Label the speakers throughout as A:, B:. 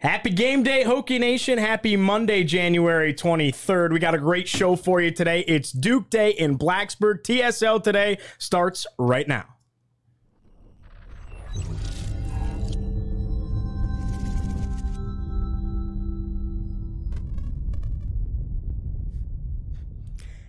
A: Happy game day, Hokie Nation. Happy Monday, January 23rd. We got a great show for you today. It's Duke Day in Blacksburg. TSL today starts right now.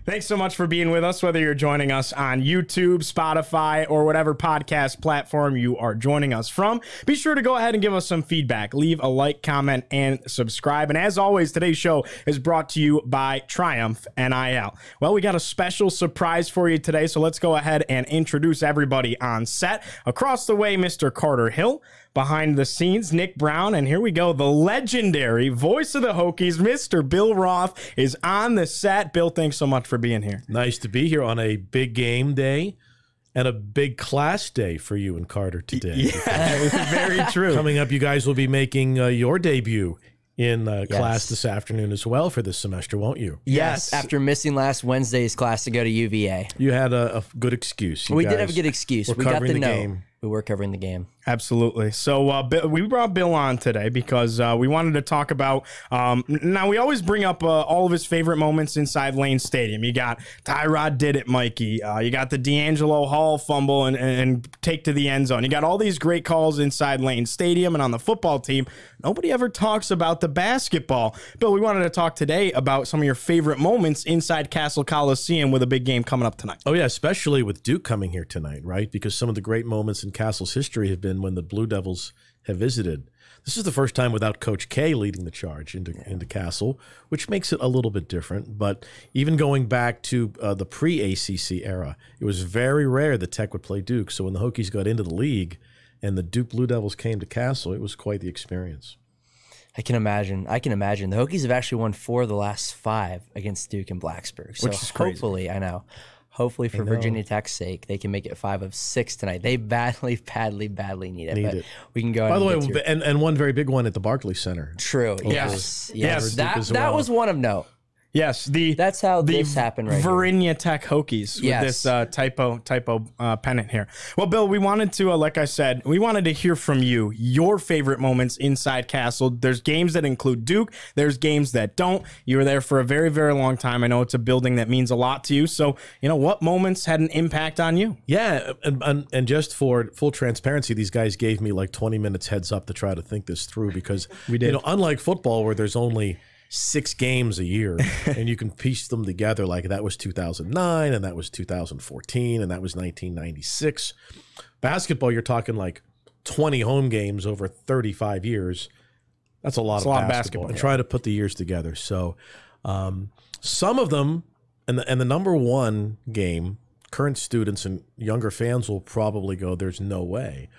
A: Thanks so much for being with us, whether you're joining us on YouTube, Spotify, or whatever podcast platform you are joining us from. Be sure to go ahead and give us some feedback. Leave a like, comment, and subscribe. And as always, today's show is brought to you by Triumph NIL. Well, we got a special surprise for you today, so let's go ahead and introduce everybody on set. Across the way, Mr. Carter Hill behind the scenes, Nick Brown. And here we go. The legendary voice of the Hokies, Mr. Bill Roth, is on the set. Bill, thanks so much for being here.
B: Nice to be here on a big game day and a big class day for you and Carter today.
A: Yeah, very true.
B: Coming up, you guys will be making uh, your debut in uh, yes. class this afternoon as well for this semester, won't you?
C: Yes. yes. After missing last Wednesday's class to go to UVA,
B: you had a, a good excuse. You
C: we did have a good excuse. We got the, the note. Game we were covering the game.
A: Absolutely. So uh, Bill, we brought Bill on today because uh, we wanted to talk about. Um, now we always bring up uh, all of his favorite moments inside Lane Stadium. You got Tyrod did it, Mikey. Uh, you got the DeAngelo Hall fumble and, and take to the end zone. You got all these great calls inside Lane Stadium and on the football team. Nobody ever talks about the basketball. Bill, we wanted to talk today about some of your favorite moments inside Cassell Coliseum with a big game coming up tonight.
B: Oh yeah, especially with Duke coming here tonight, right? Because some of the great moments in Cassell's history have been when the Blue Devils have visited. This is the first time without Coach K leading the charge into into Cassell, which makes it a little bit different. But even going back to uh, the pre ACC era, it was very rare that Tech would play Duke. So when the Hokies got into the league and the Duke Blue Devils came to Cassell, it was quite the experience.
C: I can imagine. I can imagine. The Hokies have actually won four of the last five against Duke and Blacksburg. So Which is crazy. hopefully, I know hopefully for Virginia Tech's sake, they can make it five of six tonight. They badly, badly, badly need it. Need but it. We can go.
B: By the way, and, and one very big one at the Barclays Center.
C: True. Yes. Yes. yes. That, well. that was one of note.
A: Yes, the
C: that's how the this happened. Right
A: Virginia Tech Hokies with yes. this uh, typo typo uh, pennant here. Well, Bill, we wanted to, uh, like I said, we wanted to hear from you your favorite moments inside Cassell. There's games that include Duke. There's games that don't. You were there for a very very long time. I know it's a building that means a lot to you. So you know what moments had an impact on you?
B: Yeah, and, and, and just for full transparency, these guys gave me like 20 minutes heads up to try to think this through because we did. You know, unlike football where there's only six games a year and you can piece them together like that was 2009 and that was 2014 and that was 1996 basketball you're talking like 20 home games over 35 years that's a lot, of, a lot basketball. of basketball and yeah. try to put the years together so um, some of them and the, and the number one game current students and younger fans will probably go there's no way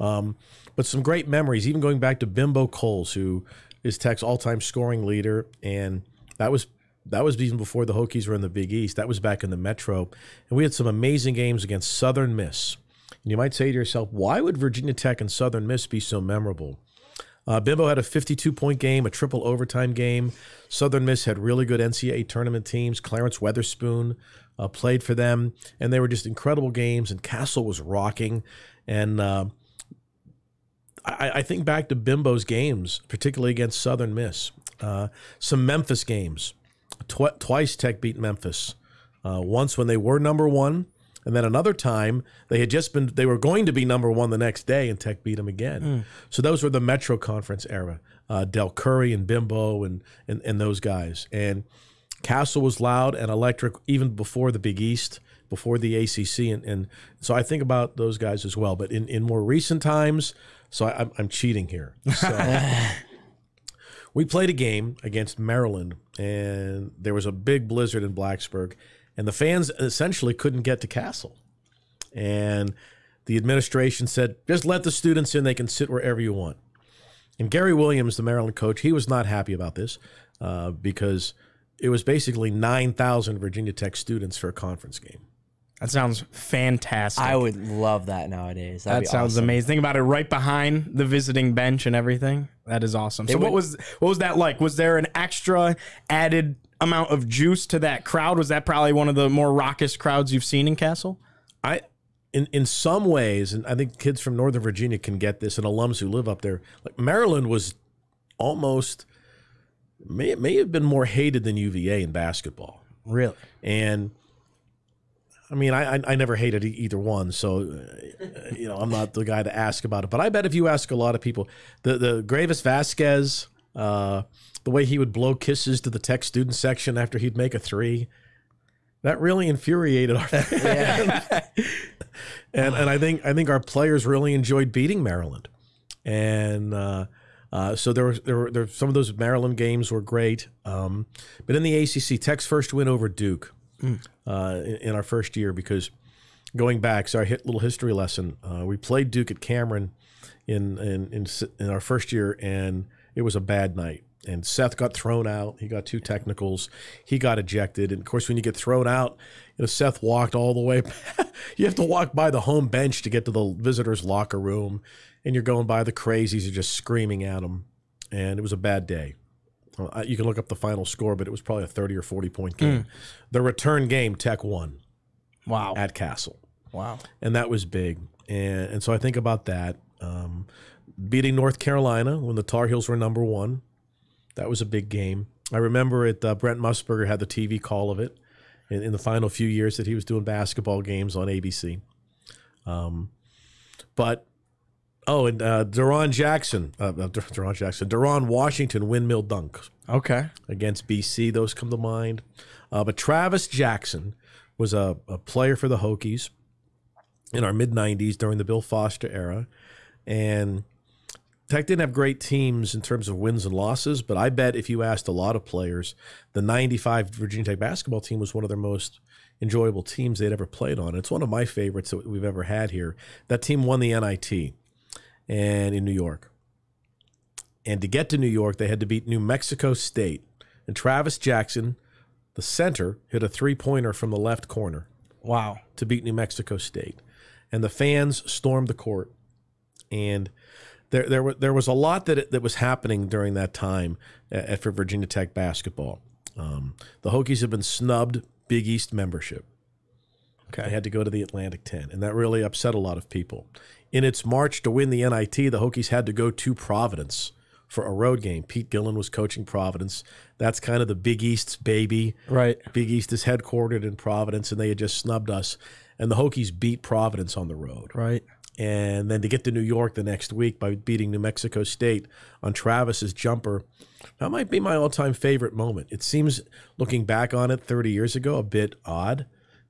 B: um, but some great memories even going back to bimbo coles who is Tech's all-time scoring leader, and that was that was even before the Hokies were in the Big East. That was back in the Metro, and we had some amazing games against Southern Miss. And you might say to yourself, why would Virginia Tech and Southern Miss be so memorable? Uh, Bimbo had a 52 point game, a triple overtime game. Southern Miss had really good NCAA tournament teams. Clarence Weatherspoon uh, played for them, and they were just incredible games. And Cassell was rocking. And uh, I, I, think back to Bimbo's games, particularly against Southern Miss. Uh, some Memphis games. Tw- twice Tech beat Memphis. Uh, once when they were number one, and then another time they had just been they were going to be number one the next day, and Tech beat them again. Mm. So those were the Metro Conference era. Uh, Dell Curry and Bimbo and, and and those guys. And Cassell was loud and electric even before the Big East before the ACC, and, and so I think about those guys as well. But in, in more recent times, so I, am I'm cheating here. So we played a game against Maryland, and there was a big blizzard in Blacksburg, and the fans essentially couldn't get to Cassell, and the administration said just let the students in; they can sit wherever you want. And Gary Williams, the Maryland coach, he was not happy about this uh, because it was basically 9,000 Virginia Tech students for a conference game.
A: That sounds fantastic.
C: I would love that nowadays.
A: That'd that sounds awesome. amazing. Think about it, right behind the visiting bench and everything. That is awesome. So, would, what was what was that like? Was there an extra added amount of juice to that crowd? Was that probably one of the more raucous crowds you've seen in Cassell?
B: I, in in some ways, and I think kids from Northern Virginia can get this, and alums who live up there. Like Maryland was almost may may have been more hated than UVA in basketball.
A: Really,
B: and I mean, I, I never hated either one, so uh, you know I'm not the guy to ask about it. But I bet if you ask a lot of people, the the Greivis Vasquez, uh, the way he would blow kisses to the tech student section after he'd make a three, that really infuriated our and and I think I think our players really enjoyed beating Maryland, and. Uh, uh, so there were, there were there some of those Maryland games were great, um, but in the ACC, Tech's first win over Duke mm. Uh, in, our first year because going back, so hit little history lesson. Uh, we played Duke at Cameron in, in, in in our first year, and it was a bad night. And Seth got thrown out. He got two technicals. He got ejected. And of course, when you get thrown out, you know Seth walked all the way. you have to walk by the home bench to get to the visitors' locker room, and you're going by the crazies are just screaming at him. And it was a bad day. Uh, you can look up the final score, but it was probably a 30 or 40 point game. Mm. The return game, Tech won.
A: Wow.
B: At Cassell.
A: Wow.
B: And that was big. And, and so I think about that. Um, beating North Carolina when the Tar Heels were number one, that was a big game. I remember it, uh, Brent Musburger had the TV call of it in, in, the final few years that he was doing basketball games on ABC. Um, but Oh, and uh, Deron Jackson, uh, uh Deron Jackson, Deron Washington windmill dunk.
A: Okay.
B: Against BC, those come to mind. Uh, but Travis Jackson was a, a player for the Hokies in our mid 90s during the Bill Foster era. And Tech didn't have great teams in terms of wins and losses, but I bet if you asked a lot of players, the 95 Virginia Tech basketball team was one of their most enjoyable teams they'd ever played on. It's one of my favorites that we've ever had here. That team won the NIT and in New York. And to get to New York, they had to beat New Mexico State. And Travis Jackson, the center, hit a three pointer from the left corner.
A: Wow.
B: To beat New Mexico State. And the fans stormed the court. And there, there, there was a lot that, that was happening during that time at, for Virginia Tech basketball. Um, the Hokies have been snubbed Big East membership. Okay. They had to go to the Atlantic 10, and that really upset a lot of people. In its march to win the NIT, the Hokies had to go to Providence for a road game. Pete Gillen was coaching Providence. That's kind of the Big East's baby.
A: Right.
B: Big East is headquartered in Providence, and they had just snubbed us. And the Hokies beat Providence on the road.
A: Right.
B: And then to get to New York the next week by beating New Mexico State on Travis's jumper, that might be my all time favorite moment. It seems, looking back on it 30 years ago, a bit odd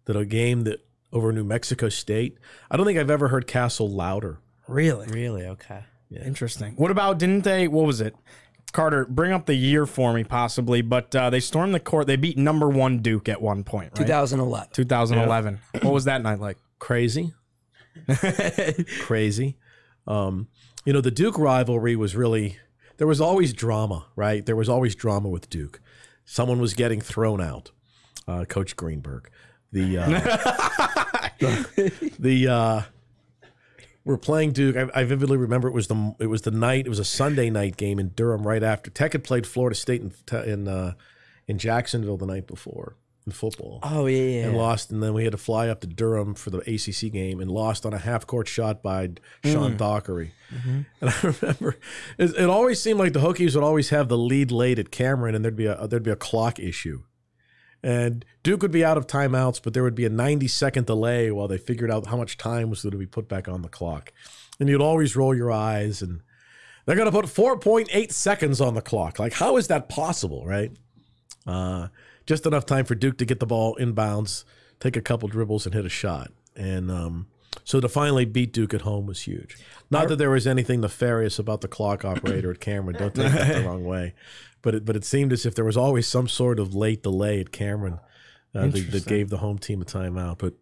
B: that a game that over New Mexico State. I don't think I've ever heard Cassell louder.
A: Really?
C: Really? Okay.
A: Yeah. Interesting. What about, didn't they, what was it? Carter, bring up the year for me, possibly. But uh, they stormed the court. They beat number one Duke at one point, right?
C: 2011.
A: 2011. Yeah. What was that night like?
B: Crazy. Crazy. Um, you know, the Duke rivalry was really, there was always drama, right? There was always drama with Duke. Someone was getting thrown out, uh, Coach Greenberg. The uh, the, the uh, we're playing Duke. I, I, vividly remember it was the it was the night. It was a Sunday night game in Durham right after Tech had played Florida State in in uh, in Jacksonville the night before in football.
C: Oh yeah, yeah,
B: and lost. And then we had to fly up to Durham for the ACC game and lost on a half court shot by Sean mm. Dockery. Mm-hmm. And I remember it, it, always seemed like the Hokies would always have the lead late at Cameron, and there'd be a there'd be a clock issue. And Duke would be out of timeouts, but there would be a 90 second delay while they figured out how much time was going to be put back on the clock. And you'd always roll your eyes and they're going to put 4.8 seconds on the clock. Like, how is that possible, right? Uh, just enough time for Duke to get the ball inbounds, take a couple dribbles, and hit a shot. And um, so to finally beat Duke at home was huge. Not that there was anything nefarious about the clock operator at Cameron. Don't take that the wrong way but it, but it seemed as if there was always some sort of late delay at Cameron uh, that, that, gave the home team a timeout. But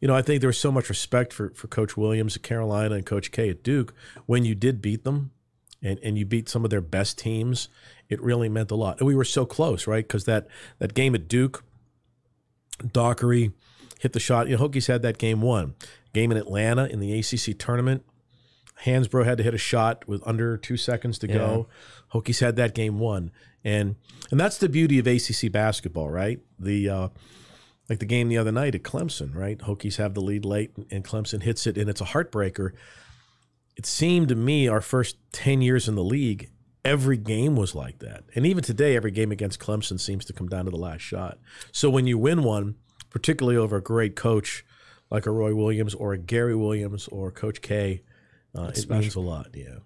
B: you know, I think there was so much respect for for Coach Williams at Carolina and Coach K at Duke when you did beat them. and, and you beat some of their best teams, it really meant a lot. And we were so close, right? Because that, that game at Duke, Dockery hit the shot. You know, Hokies had that game won. Game in Atlanta in the ACC tournament, Hansbrough had to hit a shot with under two seconds to yeah. go. Hokies had that game won, and and that's the beauty of ACC basketball, right? The uh, like the game the other night at Clemson, right? Hokies have the lead late, and Clemson hits it, and it's a heartbreaker. It seemed to me our first ten years in the league, every game was like that, and even today, every game against Clemson seems to come down to the last shot. So when you win one, particularly over a great coach like a Roy Williams or a Gary Williams or Coach K uh, it special. means a lot, yeah.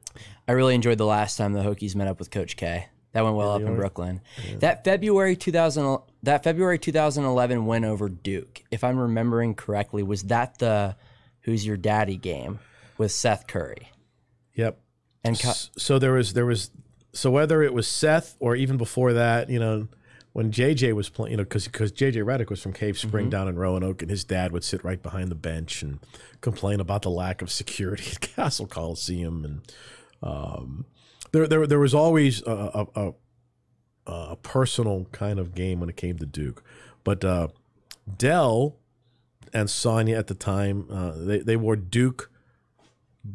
C: I really enjoyed the last time the Hokies met up with Coach K. That went well up in Brooklyn. Yeah. That February 2000 that February 2011 win over Duke, if I'm remembering correctly, was that the Who's Your Daddy game with Seth Curry?
B: Yep. And co- so there was there was so whether it was Seth or even before that, you know, when JJ was playing, you know, because because JJ Redick was from Cave Spring mm-hmm. down in Roanoke, and his dad would sit right behind the bench and complain about the lack of security at Cassell Coliseum, and um, there there there was always a, a, a, a, personal kind of game when it came to Duke, but uh, Dell and Sonya at the time uh, they they wore Duke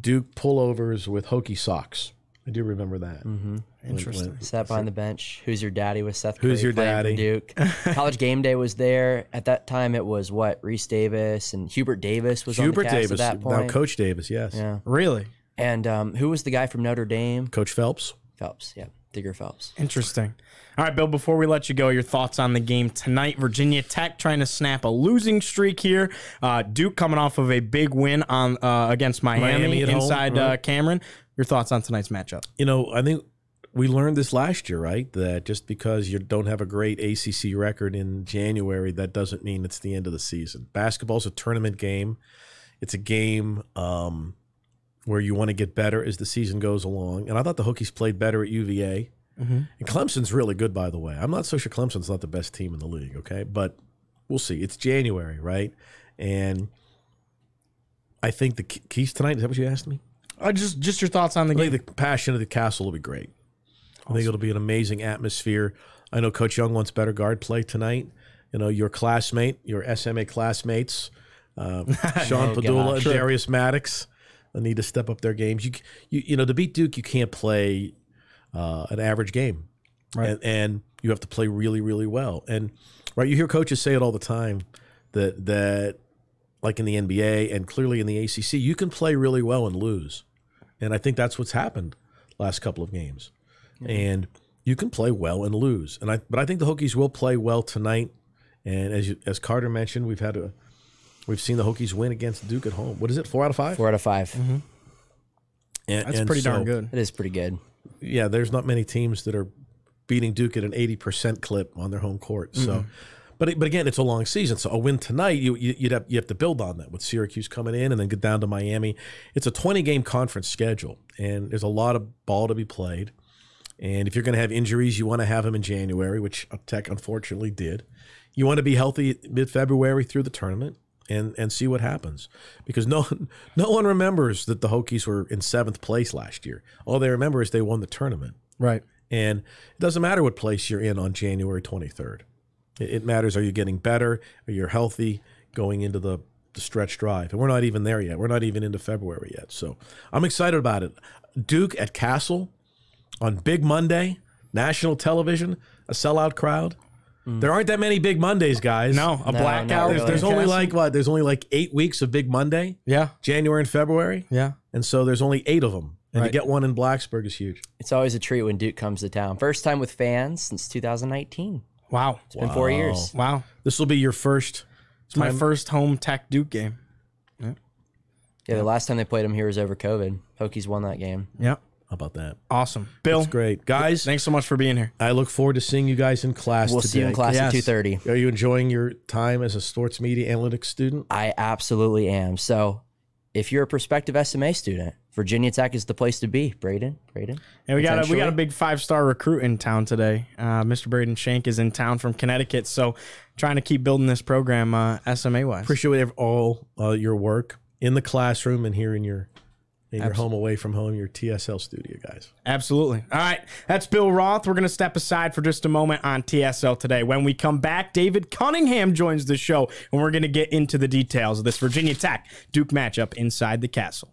B: Duke pullovers with Hokie socks. I do remember that.
C: Mm-hmm. Interesting. When, when, Sat behind the bench. Who's your daddy with Seth?
B: Who's your daddy?
C: Duke. College game day was there at that time. It was what Rece Davis and Hubert Davis was
B: Hubert
C: on the
B: Davis.
C: at that point.
B: Now Coach Davis, yes.
C: Yeah.
A: Really.
C: And um, who was the guy from Notre Dame?
B: Coach Phelps.
C: Phelps. Yeah. Digger Phelps.
A: Interesting. All right, Bill, before we let you go, your thoughts on the game tonight. Virginia Tech trying to snap a losing streak here. Uh, Duke coming off of a big win on uh, against Miami, Miami inside home, right? uh, Cameron. Your thoughts on tonight's matchup?
B: You know, I think we learned this last year, right? That just because you don't have a great ACC record in January, that doesn't mean it's the end of the season. Basketball's a tournament game. It's a game um, where you want to get better as the season goes along. And I thought the Hokies played better at UVA. Mm-hmm. And Clemson's really good, by the way. I'm not so sure Clemson's not the best team in the league, okay? But we'll see. It's January, right? And I think the keys tonight, is that what you asked me?
A: Uh, just just your thoughts on the
B: I
A: game.
B: the passion of the Cassell will be great. Awesome. I think it'll be an amazing atmosphere. I know Coach Young wants better guard play tonight. You know, your classmate, your SMA classmates, uh, Sean oh, Pedulla and Darius Maddox need to step up their games. You, you, you know, to beat Duke, you can't play uh, an average game, right? And, and you have to play really, really well. And right, you hear coaches say it all the time that that like in the NBA and clearly in the ACC, you can play really well and lose. And I think that's what's happened last couple of games. Mm-hmm. And you can play well and lose. And I but I think the Hokies will play well tonight. And as you, as Carter mentioned, we've had a we've seen the Hokies win against Duke at home. What is it? Four out of five.
C: Four out of 5 mm-hmm.
A: And, That's and pretty so, darn good.
C: It is pretty good.
B: Yeah, there's not many teams that are beating Duke at an 80% clip on their home court. So mm-hmm. But but again, it's a long season, so a win tonight, you you'd have you have to build on that with Syracuse coming in and then get down to Miami. It's a 20 game conference schedule, and there's a lot of ball to be played. And if you're going to have injuries, you want to have them in January, which Tech unfortunately did. You want to be healthy mid February through the tournament and and see what happens because no no one remembers that the Hokies were in seventh place last year. All they remember is they won the tournament.
A: Right.
B: And it doesn't matter what place you're in on January 23rd. It matters are you getting better? Are you healthy going into the, the stretch drive? And we're not even there yet. We're not even into February yet. So I'm excited about it. Duke at Cassell on Big Monday, national television, a sellout crowd. Mm. There aren't that many Big Mondays, guys.
A: No, a no, blackout.
B: There's, there's only like what? There's only like eight weeks of Big Monday.
A: Yeah,
B: January and February.
A: Yeah,
B: and so there's only eight of them. And right. to get one in Blacksburg is huge.
C: It's always a treat when Duke comes to town. First time with fans since 2019.
A: Wow.
C: It's been four years.
A: Wow.
B: This will be your first.
A: It's my first home Tech Duke game.
C: Yeah. Yeah, the last time they played them here was over COVID. Hokies won that game.
A: Yep.
B: How about that?
A: Awesome. Bill.
B: That's great. Guys,
A: thanks so much for being here.
B: I look forward to seeing you guys in class
C: We'll
B: today.
C: see you in class at 2.30.
B: Are you enjoying your time as a sports media analytics student?
C: I absolutely am. So if you're a prospective SMA student, Virginia Tech is the place to be. Braden, Braden.
A: And we got a, we got a big five star recruit in town today. Uh, Mr. Braden Shank is in town from Connecticut, so trying to keep building this program uh, SMA wise.
B: Appreciate all uh, your work in the classroom and here in your in your home away from home, your TSL studio, guys.
A: Absolutely. All right. That's Bill Roth. We're going to step aside for just a moment on TSL today. When we come back, David Cunningham joins the show, and we're going to get into the details of this Virginia Tech Duke matchup inside the Cassell.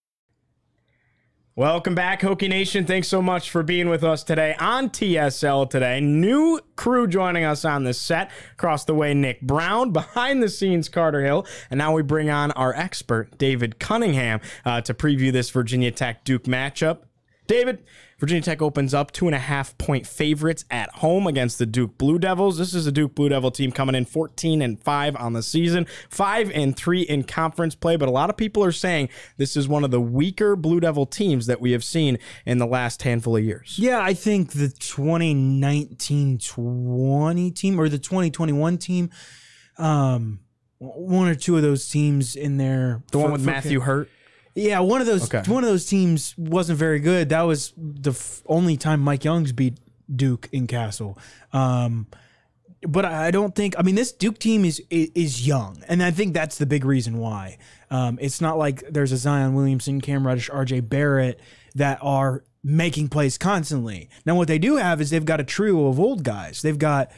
A: Welcome back, Hokie Nation. Thanks so much for being with us today on TSL today. New crew joining us on the set. Across the way, Nick Brown. Behind the scenes, Carter Hill. And now we bring on our expert, David Cunningham, uh, to preview this Virginia Tech Duke matchup. David, Virginia Tech opens up two and a half point favorites at home against the Duke Blue Devils. This is a Duke Blue Devil team coming in 14 and 5 on the season, 5 and 3 in conference play, but a lot of people are saying this is one of the weaker Blue Devil teams that we have seen in the last handful of years.
D: Yeah, I think the 2019-20 team or the 2021 team um one or two of those teams in there.
A: The one with Matthew Hurt?
D: Yeah, one of those okay. one of those teams wasn't very good. That was the f- only time Mike Youngs beat Duke in Cassell. Um, but I don't think. I mean, this Duke team is is young, and I think that's the big reason why. Um, it's not like there's a Zion Williamson, Cam Reddish, R.J. Barrett that are making plays constantly. Now, what they do have is they've got a trio of old guys. They've got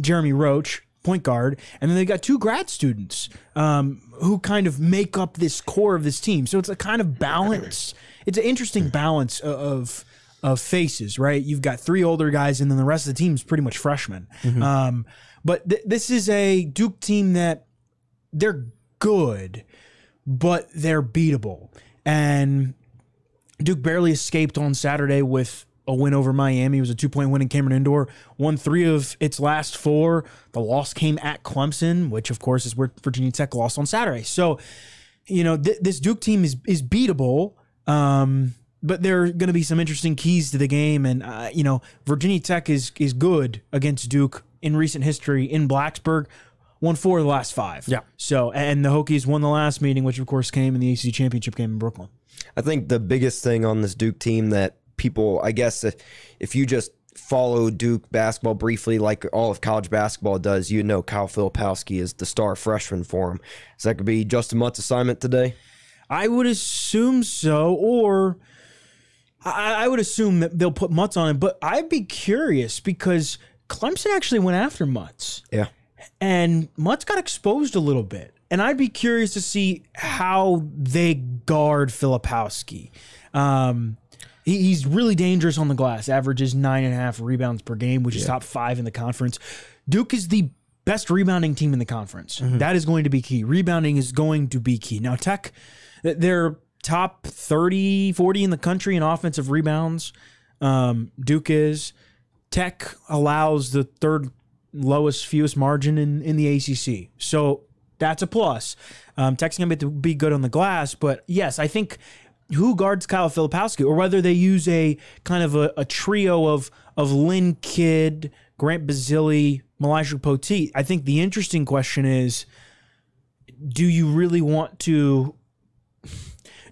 D: Jeremy Roach, point guard, and then they got two grad students um, who kind of make up this core of this team. So it's a kind of balance. It's an interesting balance of of faces, right? You've got three older guys, and then the rest of the team is pretty much freshmen. Mm-hmm. Um, but th- this is a Duke team that they're good, but they're beatable. And Duke barely escaped on Saturday with a win over Miami. It was a two point win in Cameron Indoor. Won three of its last four. The loss came at Clemson, which of course is where Virginia Tech lost on Saturday. So, you know, th- this Duke team is is beatable. Um, but there are going to be some interesting keys to the game, and uh, you know, Virginia Tech is is good against Duke in recent history in Blacksburg. Won four of the last five.
A: Yeah.
D: So, and the Hokies won the last meeting, which of course came in the ACC championship game in Brooklyn.
E: I think the biggest thing on this Duke team that people, I guess, if, if you just follow Duke basketball briefly, like all of college basketball does, you know Kyle Filipowski is the star freshman for him. Is that to be Justin Mutts' assignment today?
D: I would assume so, or I, I would assume that they'll put Mutts on it. But I'd be curious because Clemson actually went after Mutts.
E: Yeah.
D: And Mutts got exposed a little bit. And I'd be curious to see how they guard Filipowski. Um, he, he's really dangerous on the glass. Averages nine and a half rebounds per game, which yeah. is top five in the conference. Duke is the best rebounding team in the conference. Mm-hmm. That is going to be key. Rebounding is going to be key. Now, Tech, they're top 30, 40 in the country in offensive rebounds. Um, Duke is. Tech allows the third lowest, fewest margin in, in the ACC. So that's a plus. Um, Tech's going to be good on the glass, but yes, I think who guards Kyle Filipowski, or whether they use a kind of a, a trio of of Lynn Kidd, Grant Basile, Mylyjael Poteat. I think the interesting question is, do you really want to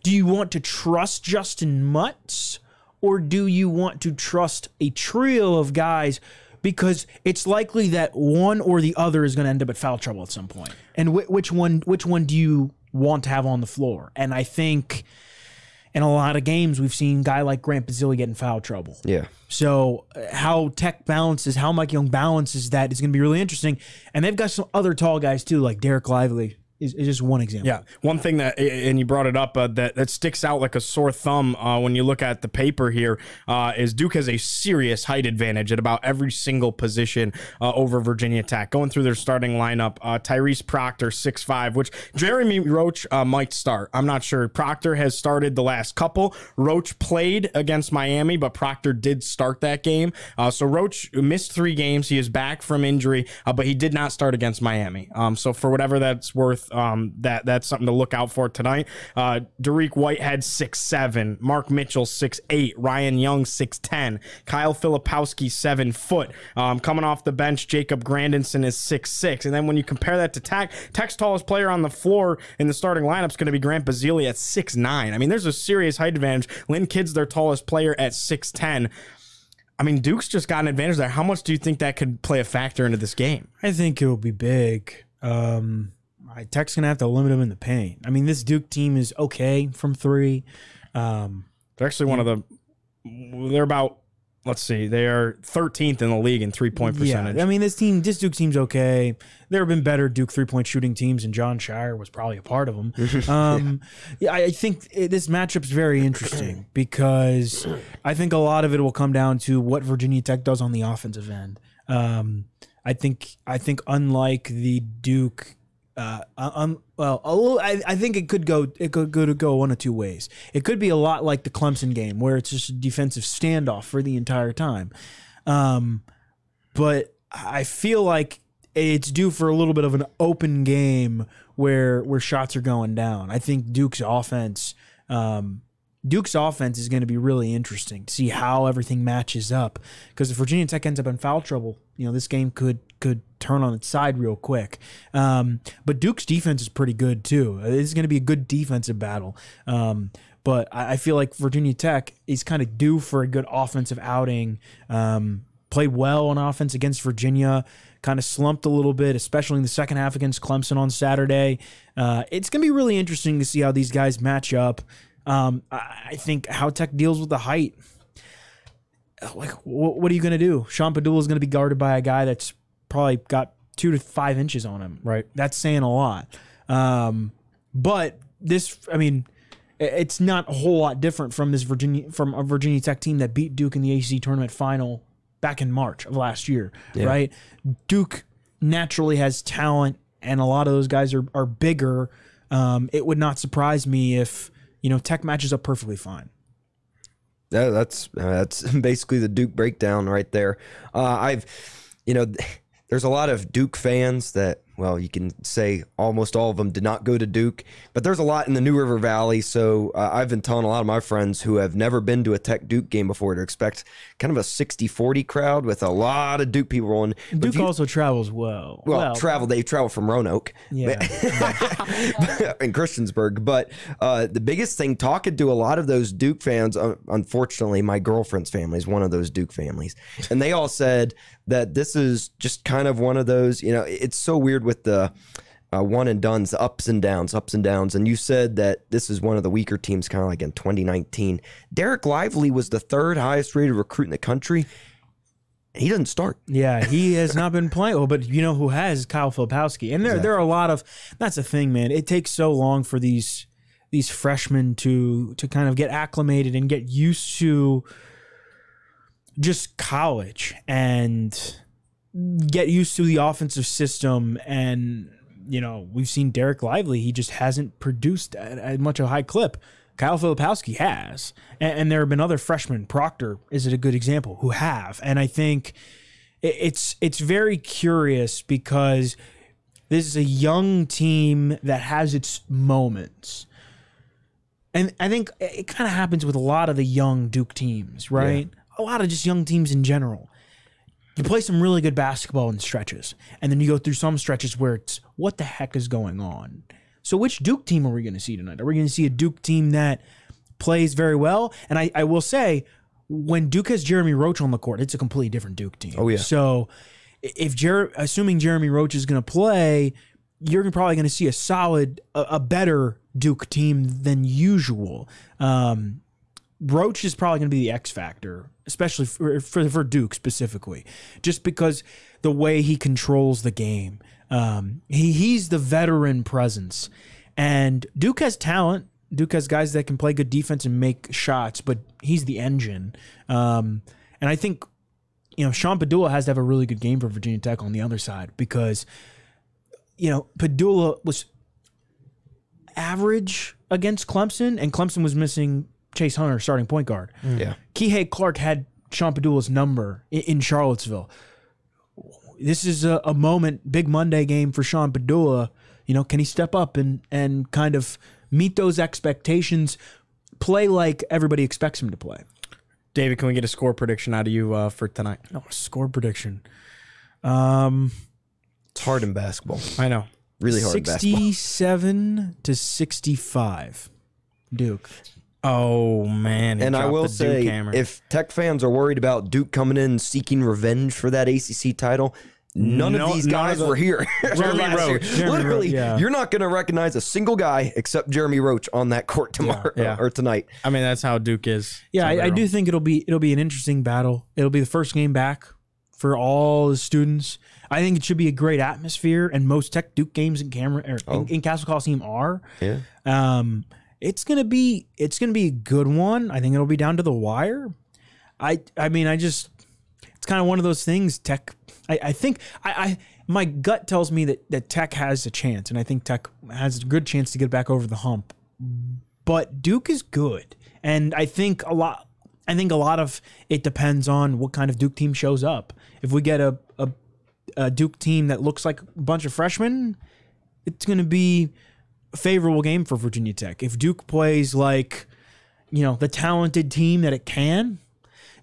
D: do you want to trust Justin Mutts or do you want to trust a trio of guys because it's likely that one or the other is going to end up at foul trouble at some point. And wh- which one which one do you want to have on the floor? And I think in a lot of games we've seen guy like Grant Basile get in foul trouble.
E: Yeah.
D: So uh, how Tech balances, how Mike Young balances that is going to be really interesting. And they've got some other tall guys too, like Dereck Lively is, is just one example.
A: Yeah, one thing that and you brought it up uh, that that sticks out like a sore thumb uh, when you look at the paper here uh, is Duke has a serious height advantage at about every single position uh, over Virginia Tech. Going through their starting lineup, uh, Tyrese Proctor six five, which Jeremy Roach uh, might start. I'm not sure. Proctor has started the last couple. Roach played against Miami, but Proctor did start that game. so Roach missed three games. He is back from injury, but he did not start against Miami. Um, so for whatever that's worth Um, that that's something to look out for tonight. Uh, Dariq Whitehead six seven, Mark Mitchell six eight, Ryan Young six ten, Kyle Filipowski seven foot. Um, coming off the bench, Jacob Grandison is six six, and then when you compare that to Tech, Tech's tallest player on the floor in the starting lineup is going to be Grant Basile at six nine. I mean, there's a serious height advantage. Lynn Kidd's their tallest player at six ten. I mean, Duke's just got an advantage there. How much do you think that could play a factor into this game?
D: I think it'll be big. Um, Tech's gonna have to limit him in the paint. I mean, this Duke team is okay from three. Um,
A: they're actually one of the. They're about let's see, they are 13th in the league in three point percentage.
D: Yeah, I mean, this team, this Duke team's okay. There have been better Duke three point shooting teams, and Jon Scheyer was probably a part of them. Um, yeah, I think it, this matchup's very interesting because I think a lot of it will come down to what Virginia Tech does on the offensive end. Um, I think I think unlike the Duke uh, um, well, little, I, I think it could go it could go to go one of two ways. It could be a lot like the Clemson game where it's just a defensive standoff for the entire time. Um, but I feel like it's due for a little bit of an open game where where shots are going down. I think Duke's offense um, Duke's offense is going to be really interesting to see how everything matches up. Because if Virginia Tech ends up in foul trouble, you know this game could could turn on its side real quick. Um, but Duke's defense is pretty good too. It's going to be a good defensive battle. Um, but I, I, feel like Virginia Tech is kind of due for a good offensive outing. Um, played well on offense against Virginia. Kind of slumped a little bit, especially in the second half against Clemson on Saturday. Uh, it's going to be really interesting to see how these guys match up. Um, I think how Tech deals with the height. Like, what, what are you going to do? Sean Pedulla is going to be guarded by a guy that's probably got two to five inches on him.
A: Right.
D: That's saying a lot. Um, but this, I mean, it's not a whole lot different from this Virginia from a Virginia Tech team that beat Duke in the ACC tournament final back in March of last year. Yeah. Right. Duke naturally has talent, and a lot of those guys are are bigger. Um, it would not surprise me if you know, Tech matches up perfectly fine.
E: Yeah, that's that's basically the Duke breakdown right there. Uh, I've, you know, there's a lot of Duke fans that well, you can say almost all of them did not go to Duke, but there's a lot in the New River Valley. So uh, I've been telling a lot of my friends who have never been to a Tech Duke game before to expect kind of a 60 40 crowd with a lot of Duke people rolling.
D: Duke you, also travels well.
E: Well, well travel, they travel from Roanoke yeah. in Christiansburg. But uh, the biggest thing, talking to a lot of those Duke fans, uh, unfortunately, my girlfriend's family is one of those Duke families. And they all said that this is just kind of one of those, you know, it's so weird with the uh, one and done's, the ups and downs, ups and downs. And you said that this is one of the weaker teams, kind of like in 2019. Dereck Lively was the third highest rated recruit in the country. He doesn't start.
D: Yeah, he has not been playing. Well, but you know who has Kyle Filipowski, and there exactly. there are a lot of. That's the thing, man. It takes so long for these these freshmen to to kind of get acclimated and get used to just college and get used to the offensive system and you know we've seen Dereck Lively he just hasn't produced at, at much of a high clip. Kyle Filipowski has. And, and, there have been other freshmen. Proctor is it a good example who have. And I think it's it's very curious because this is a young team that has its moments. And I think it kind of happens with a lot of the young Duke teams right? Yeah. a lot of just young teams in general you play some really good basketball in stretches, and then you go through some stretches where it's what the heck is going on. So, which Duke team are we going to see tonight? Are we going to see a Duke team that plays very well? And I, I will say, when Duke has Jeremy Roach on the court, it's a completely different Duke team.
E: Oh yeah.
D: So, if Jer- assuming Jeremy Roach is going to play, you're probably going to see a solid, a, a, better Duke team than usual. Um, Roach is probably going to be the X factor, especially for, for, for Duke specifically, just because the way he controls the game. Um, he he's the veteran presence, and Duke has talent. Duke has guys that can play good defense and make shots, but he's the engine. Um, and I think you know Sean Pedulla has to have a really good game for Virginia Tech on the other side because you know Pedulla was average against Clemson, and Clemson was missing Chase Hunter, starting point guard.
E: Mm. Yeah.
D: Kihei Clark had Sean Pedulla's number in, in Charlottesville. This is a, a, moment, big Monday game for Sean Pedulla. you know, can he step up and and kind of meet those expectations, play like everybody expects him to play?
A: David, can we get a score prediction out of you uh, for tonight?
D: Oh, score prediction. Um,
E: it's hard in basketball.
A: I know.
E: Really hard.
D: Sixty-seven to sixty-five, Duke.
A: Oh man!
E: And I will say, if Tech fans are worried about Duke coming in seeking revenge for that ACC title, None no, of these guys of were here.
A: Jeremy Roach.
E: Jeremy Literally, yeah. you're not going to recognize a single guy except Jeremy Roach on that court tomorrow yeah, yeah. or tonight.
A: I mean, that's how Duke is.
D: Yeah, I, I, do think it'll be it'll be an interesting battle. It'll be the first game back for all the students. I think it should be a great atmosphere, and most Tech Duke games in camera er, oh. in, in, Cassell Coliseum are.
E: Yeah.
D: Um, it's gonna be it's gonna be a good one. I think it'll be down to the wire. I I mean, I just it's kind of one of those things. Tech I, I think I, I my gut tells me that that Tech has a chance, and I think Tech has a good chance to get back over the hump. But Duke is good, and I think a lot. I think a lot of it depends on what kind of Duke team shows up. If we get a, a, a Duke team that looks like a bunch of freshmen, it's going to be favorable game for Virginia Tech. If Duke plays like, you know, the talented team that it can,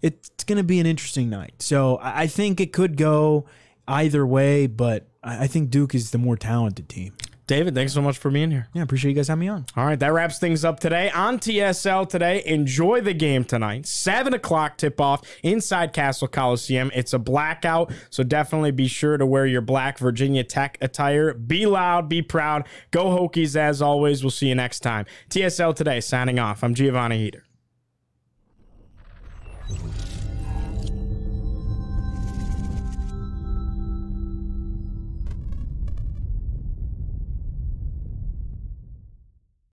D: it's going to be an interesting night. So I think it could go either way, but I think Duke is the more talented team.
A: David, thanks so much for being here.
D: Yeah, appreciate you guys having me on.
A: All right, that wraps things up today on TSL today. Enjoy the game tonight. Seven o'clock tip off inside Cassell Coliseum. It's a blackout, so definitely be sure to wear your black Virginia Tech attire. Be loud, be proud. Go Hokies as always. We'll see you next time. TSL today signing off. I'm Giovanni Heater.